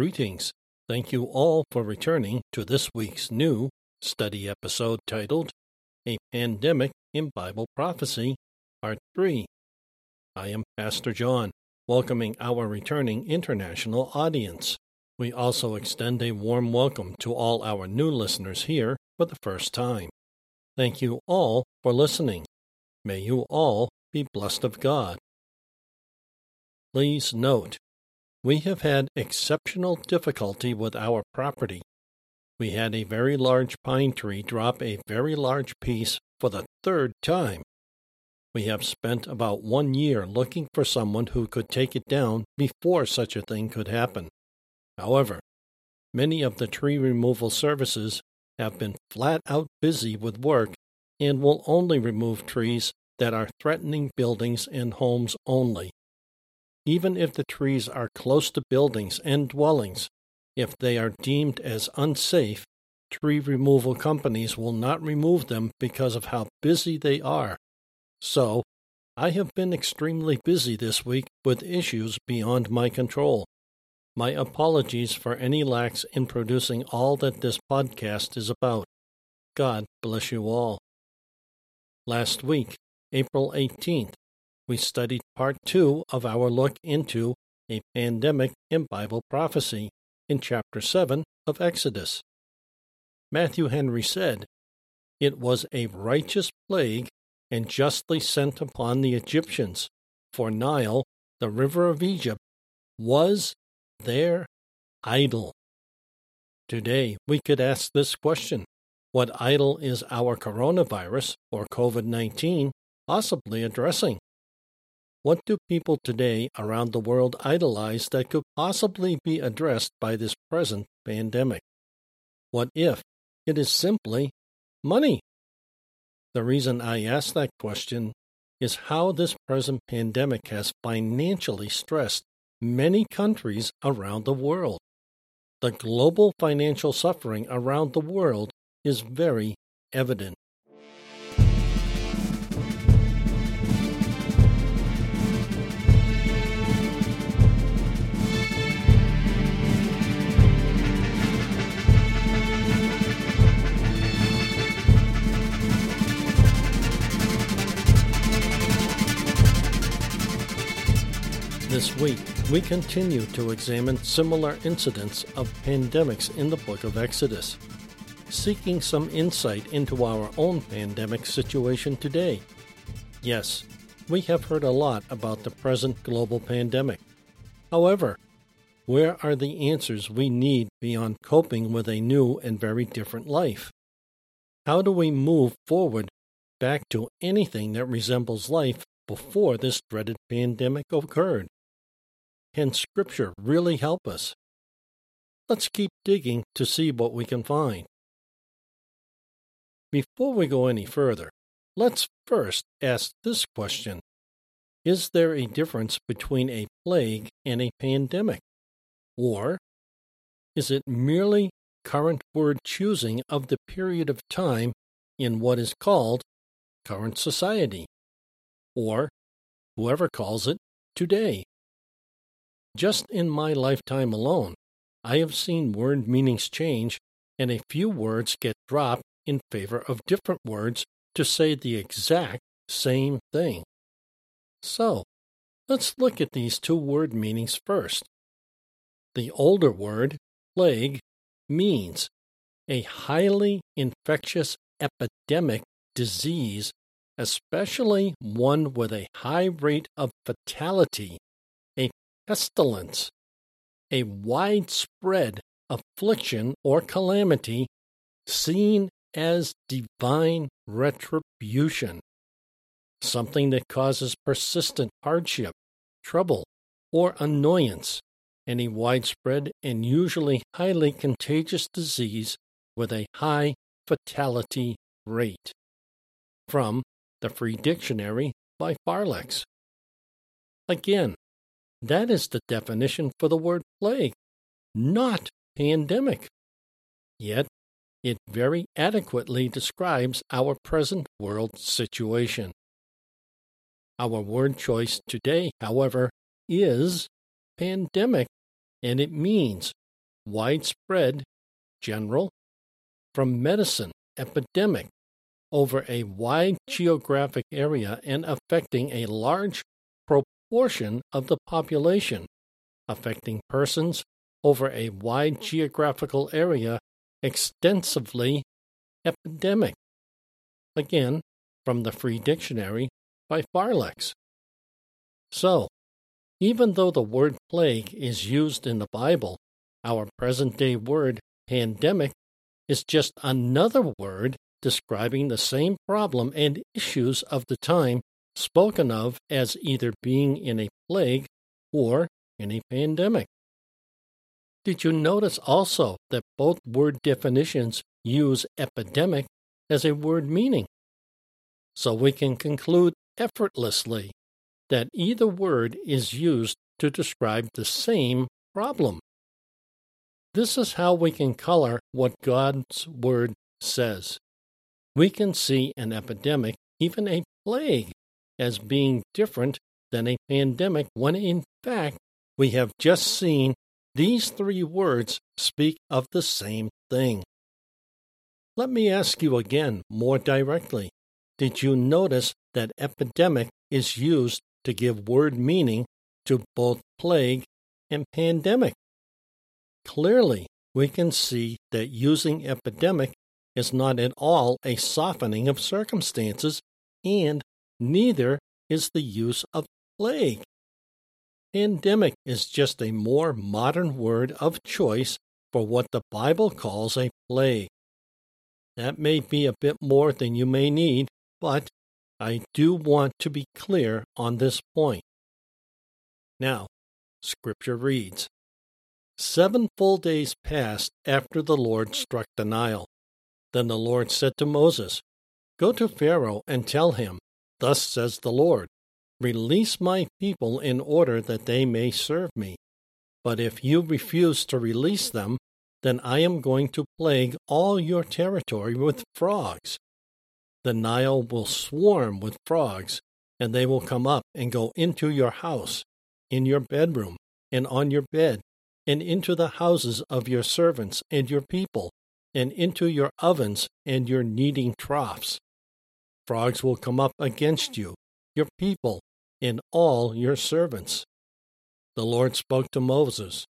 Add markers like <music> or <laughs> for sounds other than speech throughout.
Greetings. Thank you all for returning to this week's new study episode titled A Pandemic in Bible Prophecy, Part 3. I am Pastor John, welcoming our returning international audience. We also extend a warm welcome to all our new listeners here for the first time. Thank you all for listening. May you all be blessed of God. Please note, we have had exceptional difficulty with our property. We had a very large pine tree drop a very large piece for the third time. We have spent about one year looking for someone who could take it down before such a thing could happen. However, many of the tree removal services have been flat out busy with work and will only remove trees that are threatening buildings and homes only. Even if the trees are close to buildings and dwellings, if they are deemed as unsafe, tree removal companies will not remove them because of how busy they are. So, I have been extremely busy this week with issues beyond my control. My apologies for any lacks in producing all that this podcast is about. God bless you all. Last week, April 18th, we studied part two of our look into a pandemic in Bible prophecy in chapter 7 of Exodus. Matthew Henry said, It was a righteous plague and justly sent upon the Egyptians, for Nile, the river of Egypt, was their idol. Today, we could ask this question What idol is our coronavirus or COVID 19 possibly addressing? What do people today around the world idolize that could possibly be addressed by this present pandemic? What if it is simply money? The reason I ask that question is how this present pandemic has financially stressed many countries around the world. The global financial suffering around the world is very evident. This week, we continue to examine similar incidents of pandemics in the book of Exodus, seeking some insight into our own pandemic situation today. Yes, we have heard a lot about the present global pandemic. However, where are the answers we need beyond coping with a new and very different life? How do we move forward back to anything that resembles life before this dreaded pandemic occurred? Can Scripture really help us? Let's keep digging to see what we can find. Before we go any further, let's first ask this question Is there a difference between a plague and a pandemic? Or is it merely current word choosing of the period of time in what is called current society? Or whoever calls it today? Just in my lifetime alone, I have seen word meanings change and a few words get dropped in favor of different words to say the exact same thing. So, let's look at these two word meanings first. The older word, plague, means a highly infectious epidemic disease, especially one with a high rate of fatality pestilence, a widespread affliction or calamity seen as divine retribution, something that causes persistent hardship, trouble, or annoyance, and a widespread and usually highly contagious disease with a high fatality rate. From the Free Dictionary by Farlex. Again, that is the definition for the word plague, not pandemic. Yet, it very adequately describes our present world situation. Our word choice today, however, is pandemic, and it means widespread, general, from medicine, epidemic, over a wide geographic area and affecting a large proportion of the population, affecting persons over a wide mm. geographical area extensively epidemic. Again, from the Free Dictionary by Farlex. So, even though the word plague is used in the Bible, our present day word pandemic is just another word describing the same problem and issues of the time spoken of as either being in a plague or in a pandemic. Did you notice also that both word definitions use epidemic as a word meaning? So we can conclude effortlessly that either word is used to describe the same problem. This is how we can color what God's Word says. We can see an epidemic, even a plague, as being different than a pandemic when in fact we have just seen these three words speak of the same thing. Let me ask you again more directly. Did you notice that epidemic is used to give word meaning to both plague and pandemic? Clearly, we can see that using epidemic is not at all a softening of circumstances, and neither is the use of plague. Pandemic is just a more modern word of choice for what the Bible calls a plague. That may be a bit more than you may need, but I do want to be clear on this point. Now, Scripture reads Seven full days passed after the Lord struck the Nile. Then the Lord said to Moses, Go to Pharaoh and tell him, Thus says the Lord, Release my people in order that they may serve me. But if you refuse to release them, then I am going to plague all your territory with frogs. The Nile will swarm with frogs, and they will come up and go into your house, in your bedroom, and on your bed, and into the houses of your servants and your people, and into your ovens and your kneading troughs. Frogs will come up against you, your people, and all your servants. The Lord spoke to Moses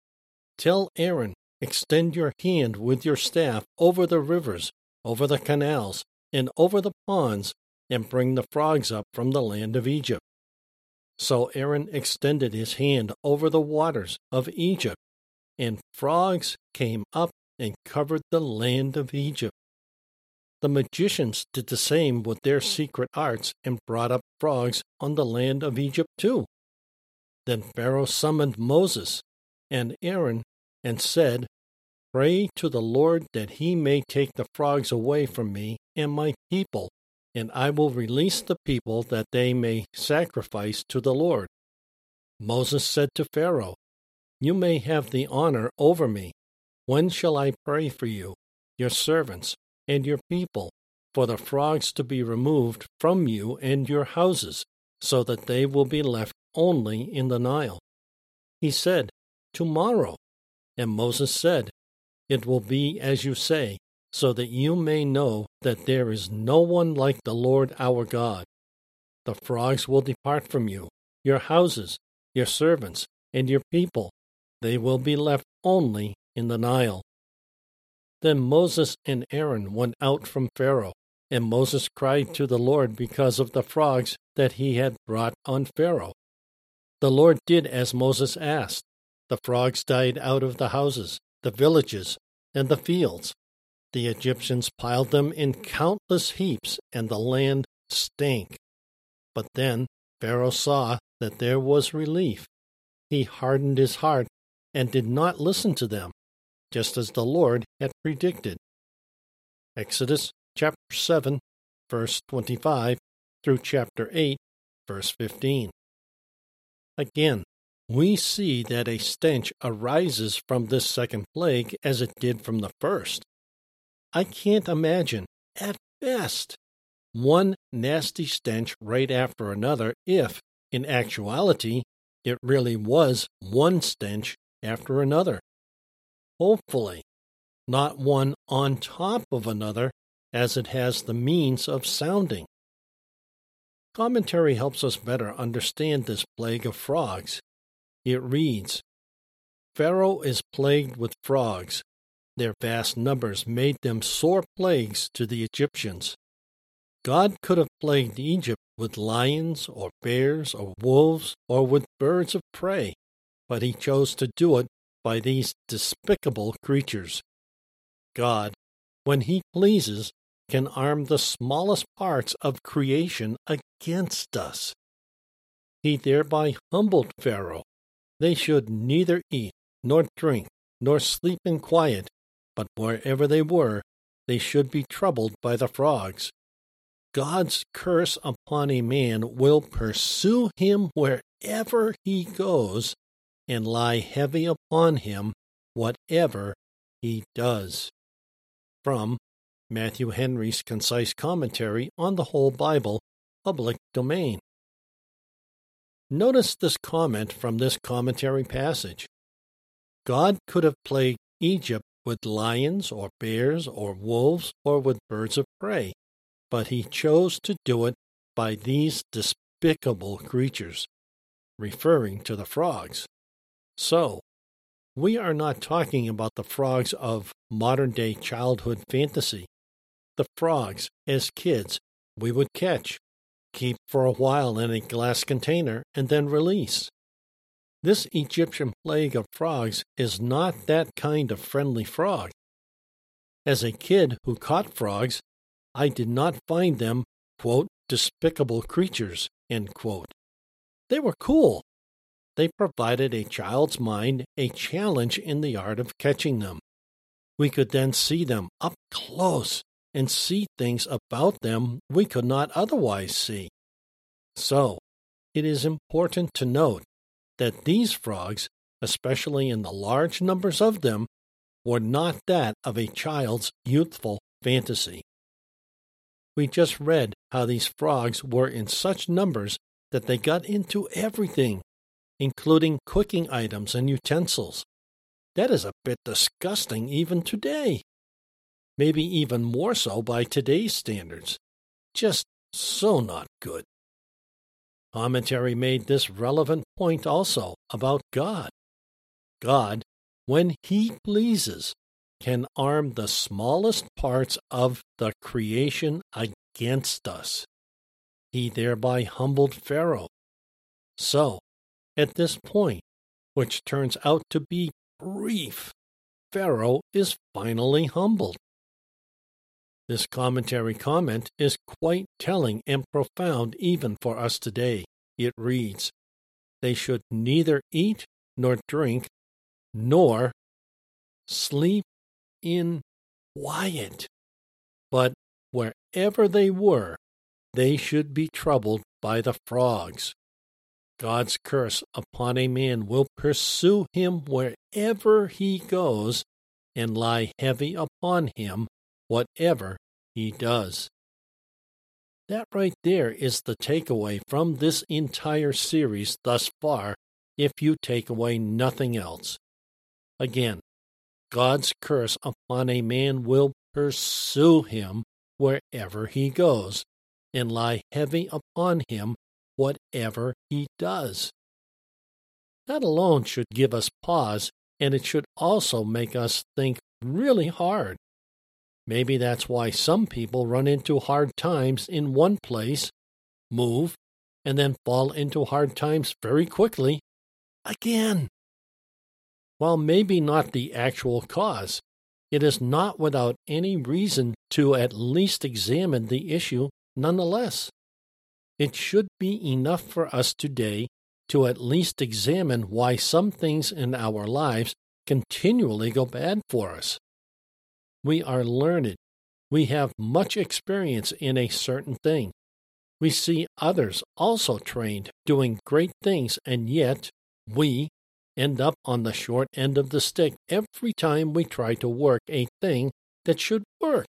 Tell Aaron, extend your hand with your staff over the rivers, over the canals, and over the ponds, and bring the frogs up from the land of Egypt. So Aaron extended his hand over the waters of Egypt, and frogs came up and covered the land of Egypt. The magicians did the same with their secret arts and brought up frogs on the land of Egypt too. Then Pharaoh summoned Moses and Aaron and said, Pray to the Lord that he may take the frogs away from me and my people, and I will release the people that they may sacrifice to the Lord. Moses said to Pharaoh, You may have the honor over me. When shall I pray for you, your servants, and your people, for the frogs to be removed from you and your houses, so that they will be left only in the Nile? He said, Tomorrow. And Moses said, It will be as you say, so that you may know that there is no one like the Lord our God. The frogs will depart from you, your houses, your servants, and your people. They will be left only in the Nile. Then Moses and Aaron went out from Pharaoh, and Moses cried to the Lord because of the frogs that he had brought on Pharaoh. The Lord did as Moses asked. The frogs died out of the houses, the villages, and the fields. The Egyptians piled them in countless heaps, and the land stank. But then Pharaoh saw that there was relief. He hardened his heart and did not listen to them, just as the Lord had predicted. Exodus chapter 7, verse 25 through chapter 8, verse 15. Again, we see that a stench arises from this second plague as it did from the first. I can't imagine, at best, one nasty stench right after another if, in actuality, it really was one stench after another. Hopefully, not one on top of another as it has the means of sounding. Commentary helps us better understand this plague of frogs. It reads Pharaoh is plagued with frogs. Their vast numbers made them sore plagues to the Egyptians. God could have plagued Egypt with lions or bears or wolves or with birds of prey, but he chose to do it by these despicable creatures. God, when he pleases, can arm the smallest parts of creation against us. He thereby humbled Pharaoh. They should neither eat, nor drink, nor sleep in quiet, but wherever they were, they should be troubled by the frogs. God's curse upon a man will pursue him wherever he goes and lie heavy upon him whatever he does. From Matthew Henry's Concise Commentary on the Whole Bible, Public Domain. Notice this comment from this commentary passage. God could have plagued Egypt with lions or bears or wolves or with birds of prey but he chose to do it by these despicable creatures, referring to the frogs. So, we are not talking about the frogs of modern day childhood fantasy. The frogs, as kids, we would catch, keep for a while in a glass container, and then release. This Egyptian plague of frogs is not that kind of friendly frog. As a kid who caught frogs, I did not find them, quote, despicable creatures. They were cool. They provided a child's mind a challenge in the art of catching them. We could then see them up close and see things about them we could not otherwise see. So, it is important to note that these frogs, especially in the large numbers of them, were not that of a child's youthful fantasy. We just read how these frogs were in such numbers that they got into everything, including cooking items and utensils. That is a bit disgusting even today. Maybe even more so by today's standards. Just so not good. Commentary made this relevant point also about God. God, when He pleases, can arm the smallest parts of the creation against us. He thereby humbled Pharaoh. So, at this point, which turns out to be brief, Pharaoh is finally humbled. This commentary comment is quite telling and profound even for us today. It reads, They should neither eat nor drink, nor sleep in quiet. But wherever they were, they should be troubled by the frogs. God's curse upon a man will pursue him wherever he goes and lie heavy upon him whatever he does. That right there is the takeaway from this entire series thus far, if you take away nothing else. Again, God's curse upon a man will pursue him wherever he goes, and lie heavy upon him whatever he does. That alone should give us pause, and it should also make us think really hard. Maybe that's why some people run into hard times in one place, move, and then fall into hard times very quickly again. While maybe not the actual cause, it is not without any reason to at least examine the issue nonetheless. It should be enough for us today to at least examine why some things in our lives continually go bad for us. We are learned. We have much experience in a certain thing. We see others also trained doing great things, and yet we, end up on the short end of the stick every time we try to work a thing that should work.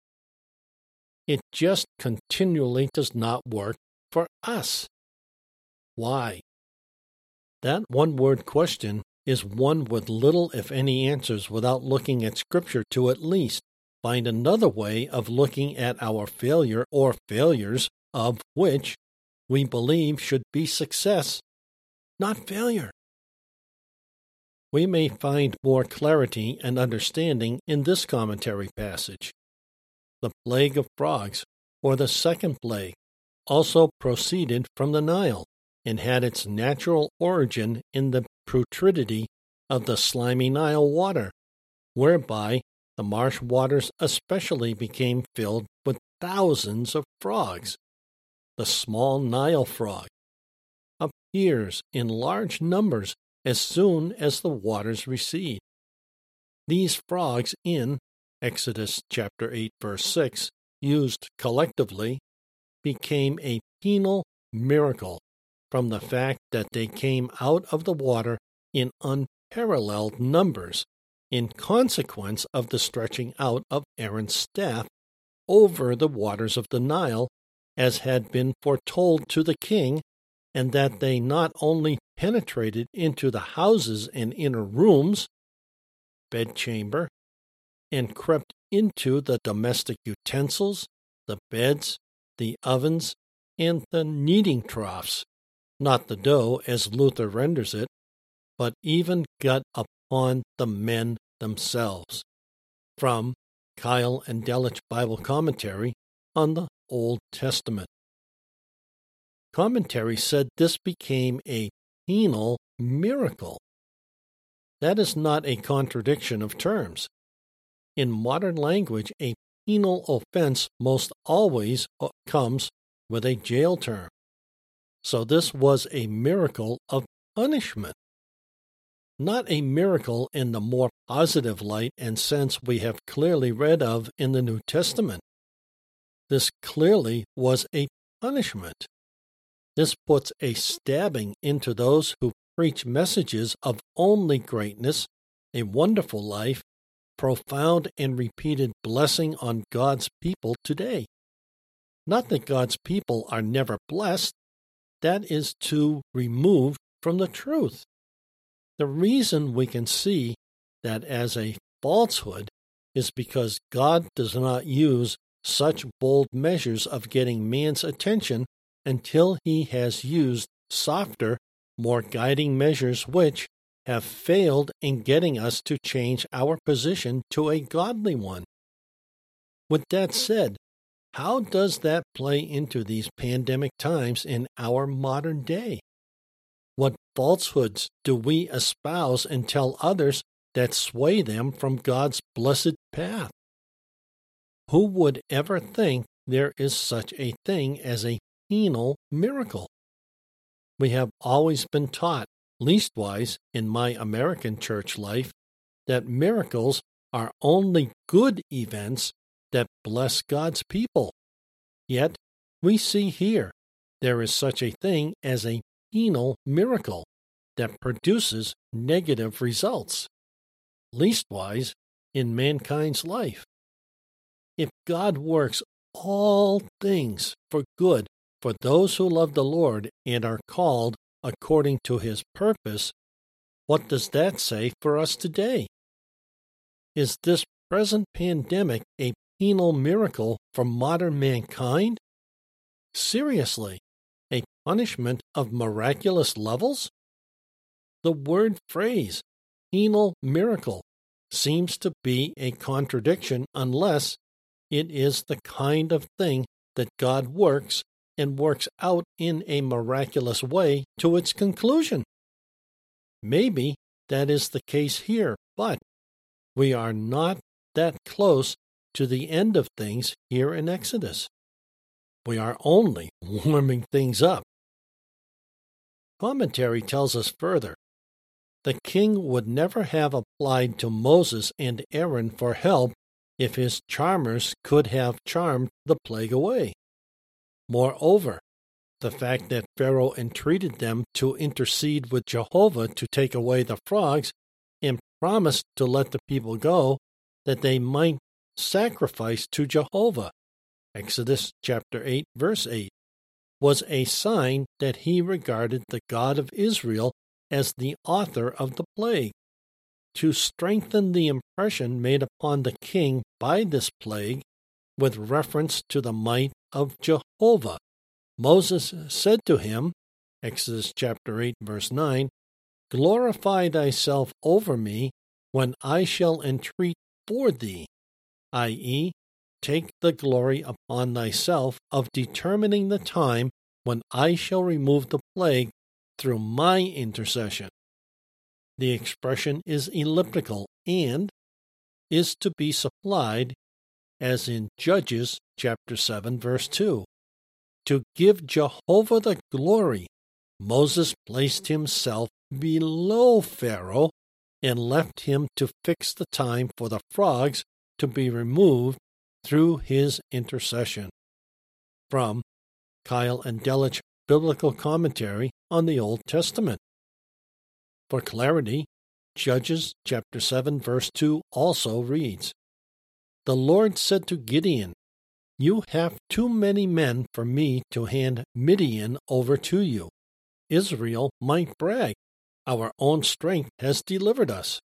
It just continually does not work for us. Why? That one word question is one with little, if any, answers without looking at Scripture to at least find another way of looking at our failure or failures of which we believe should be success, not failure. We may find more clarity and understanding in this commentary passage. The plague of frogs, or the second plague, also proceeded from the Nile and had its natural origin in the putridity of the slimy Nile water, whereby the marsh waters especially became filled with thousands of frogs. The small Nile frog appears in large numbers as soon as the waters recede. These frogs in Exodus chapter 8 verse 6 used collectively became a penal miracle from the fact that they came out of the water in unparalleled numbers in consequence of the stretching out of Aaron's staff over the waters of the Nile, as had been foretold to the king, and that they not only penetrated into the houses and inner rooms, bedchamber, and crept into the domestic utensils, the beds, the ovens, and the kneading troughs, not the dough as Luther renders it, but even got upon the men themselves. From Keil and Delitzsch Bible Commentary on the Old Testament. Commentary said this became a penal miracle. That is not a contradiction of terms. In modern language, a penal offense most always uh, comes with a jail term. So this was a miracle of punishment. Not a miracle in the more positive light and sense we have clearly read of in the New Testament. This clearly was a punishment. This puts a stabbing into those who preach messages of only greatness, a wonderful life, profound and repeated blessing on God's people today. Not that God's people are never blessed, that is too removed from the truth. The reason we can see that as a falsehood is because God does not use such bold measures of getting man's attention until he has used softer, more guiding measures which have failed in getting us to change our position to a godly one. With that said, how does that play into these pandemic times in our modern day? What falsehoods do we espouse and tell others that sway them from God's blessed path? Who would ever think there is such a thing as a penal miracle? We have always been taught, leastwise in my American church life, that miracles are only good events that bless God's people. Yet, we see here there is such a thing as a penal miracle that produces negative results, leastwise in mankind's life. If God works all things for good for those who love the Lord and are called according to his purpose, what does that say for us today? Is this present pandemic a penal miracle for modern mankind? Seriously, a punishment of miraculous levels? The word phrase, penal miracle, seems to be a contradiction unless it is the kind of thing that God works and works out in a miraculous way to its conclusion. Maybe that is the case here, but we are not that close to the end of things here in Exodus. We are only <laughs> warming things up. Commentary tells us further the king would never have applied to Moses and Aaron for help if his charmers could have charmed the plague away. Moreover, the fact that Pharaoh entreated them to intercede with Jehovah to take away the frogs and promised to let the people go, that they might sacrifice to Jehovah. Exodus chapter 8 verse 8 was a sign that he regarded the God of Israel as the author of the plague. To strengthen the impression made upon the king by this plague, with reference to the might of Jehovah, Moses said to him, Exodus chapter 8, verse 9, Glorify thyself over me when I shall entreat for thee, i.e., take the glory upon thyself of determining the time when I shall remove the plague through my intercession. The expression is elliptical and is to be supplied as in Judges chapter 7 verse 2. To give Jehovah the glory, Moses placed himself below Pharaoh and left him to fix the time for the frogs to be removed through his intercession. From Keil and Delitzsch Biblical Commentary on the Old Testament. For clarity, Judges chapter 7 verse 2 also reads, The Lord said to Gideon, You have too many men for me to hand Midian over to you. Israel might brag, Our own strength has delivered us.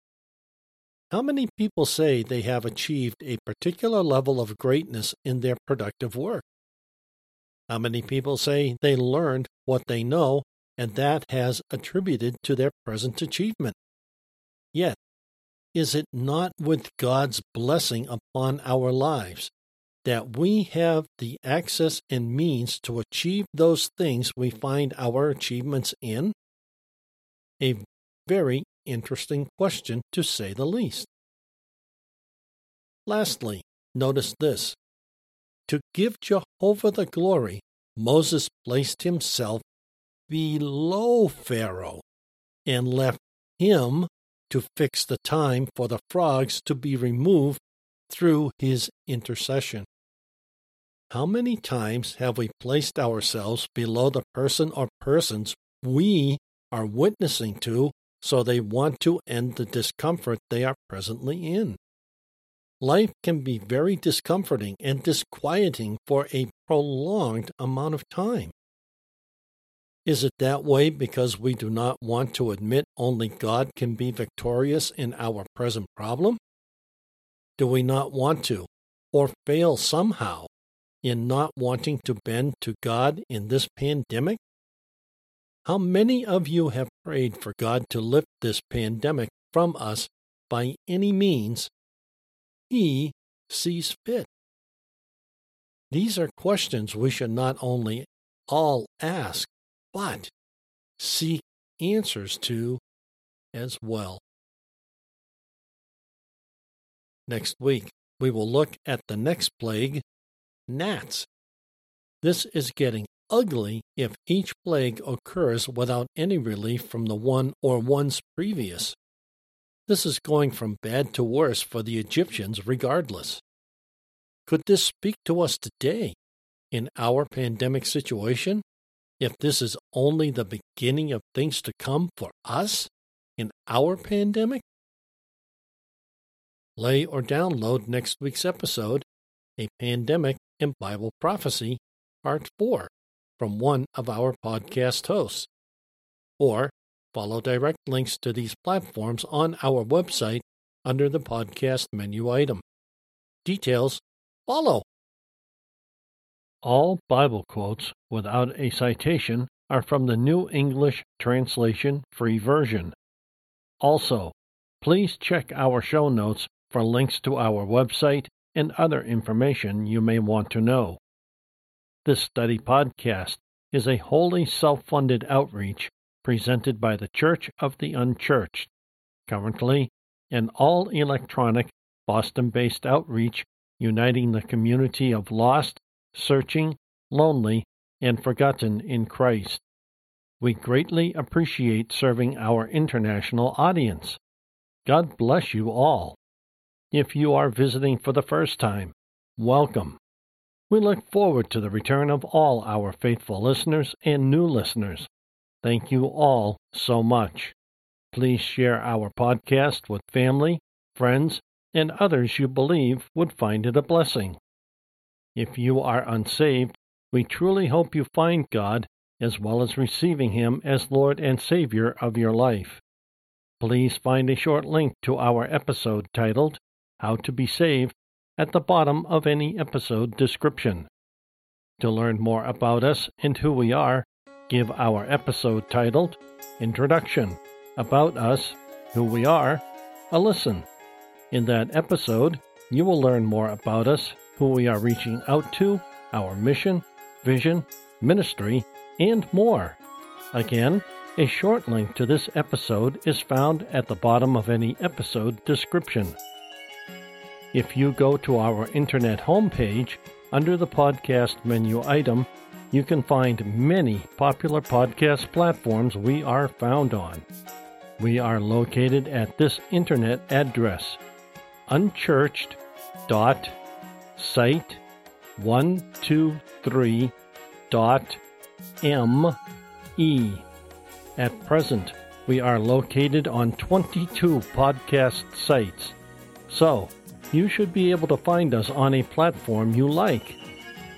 How many people say they have achieved a particular level of greatness in their productive work? How many people say they learned what they know and that has attributed to their present achievement? Yet, is it not with God's blessing upon our lives that we have the access and means to achieve those things we find our achievements in? A very interesting question, to say the least. Lastly, notice this. To give Jehovah the glory, Moses placed himself below Pharaoh and left him to fix the time for the frogs to be removed through his intercession. How many times have we placed ourselves below the person or persons we are witnessing to so they want to end the discomfort they are presently in? Life can be very discomforting and disquieting for a prolonged amount of time. Is it that way because we do not want to admit only God can be victorious in our present problem? Do we not want to, or fail somehow, in not wanting to bend to God in this pandemic? How many of you have prayed for God to lift this pandemic from us by any means He sees fit? These are questions we should not only all ask, but seek answers to as well. Next week, we will look at the next plague gnats. This is getting ugly if each plague occurs without any relief from the one or ones previous. This is going from bad to worse for the Egyptians regardless. Could this speak to us today in our pandemic situation? If this is only the beginning of things to come for us in our pandemic? Play or download next week's episode, A Pandemic and Bible Prophecy, Part 4, from one of our podcast hosts. Or follow direct links to these platforms on our website under the podcast menu item. Details follow. All Bible quotes without a citation are from the New English Translation Free Version. Also, please check our show notes for links to our website and other information you may want to know. This study podcast is a wholly self funded outreach presented by the Church of the Unchurched, currently an all electronic Boston based outreach uniting the community of lost, searching, lonely, and forgotten in Christ. We greatly appreciate serving our international audience. God bless you all. If you are visiting for the first time, welcome. We look forward to the return of all our faithful listeners and new listeners. Thank you all so much. Please share our podcast with family, friends, and others you believe would find it a blessing. If you are unsaved, we truly hope you find God as well as receiving Him as Lord and Savior of your life. Please find a short link to our episode titled How to Be Saved at the bottom of any episode description. To learn more about us and who we are, give our episode titled Introduction About Us, Who We Are, a listen. In that episode, you will learn more about us, who we are reaching out to, our mission, vision, ministry, and more. Again, a short link to this episode is found at the bottom of any episode description. If you go to our internet homepage, under the podcast menu item, you can find many popular podcast platforms we are found on. We are located at this internet address unchurched.site123.me. At present, we are located on 22 podcast sites. So, you should be able to find us on a platform you like.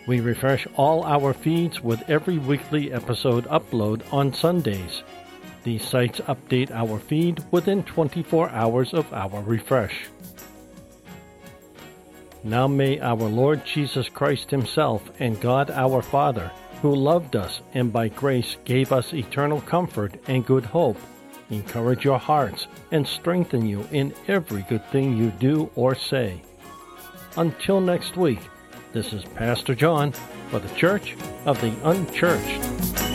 We refresh all our feeds with every weekly episode upload on Sundays. These sites update our feed within 24 hours of our refresh. Now may our Lord Jesus Christ Himself and God our Father, who loved us and by grace gave us eternal comfort and good hope, encourage your hearts and strengthen you in every good thing you do or say. Until next week, this is Pastor John for the Church of the Unchurched.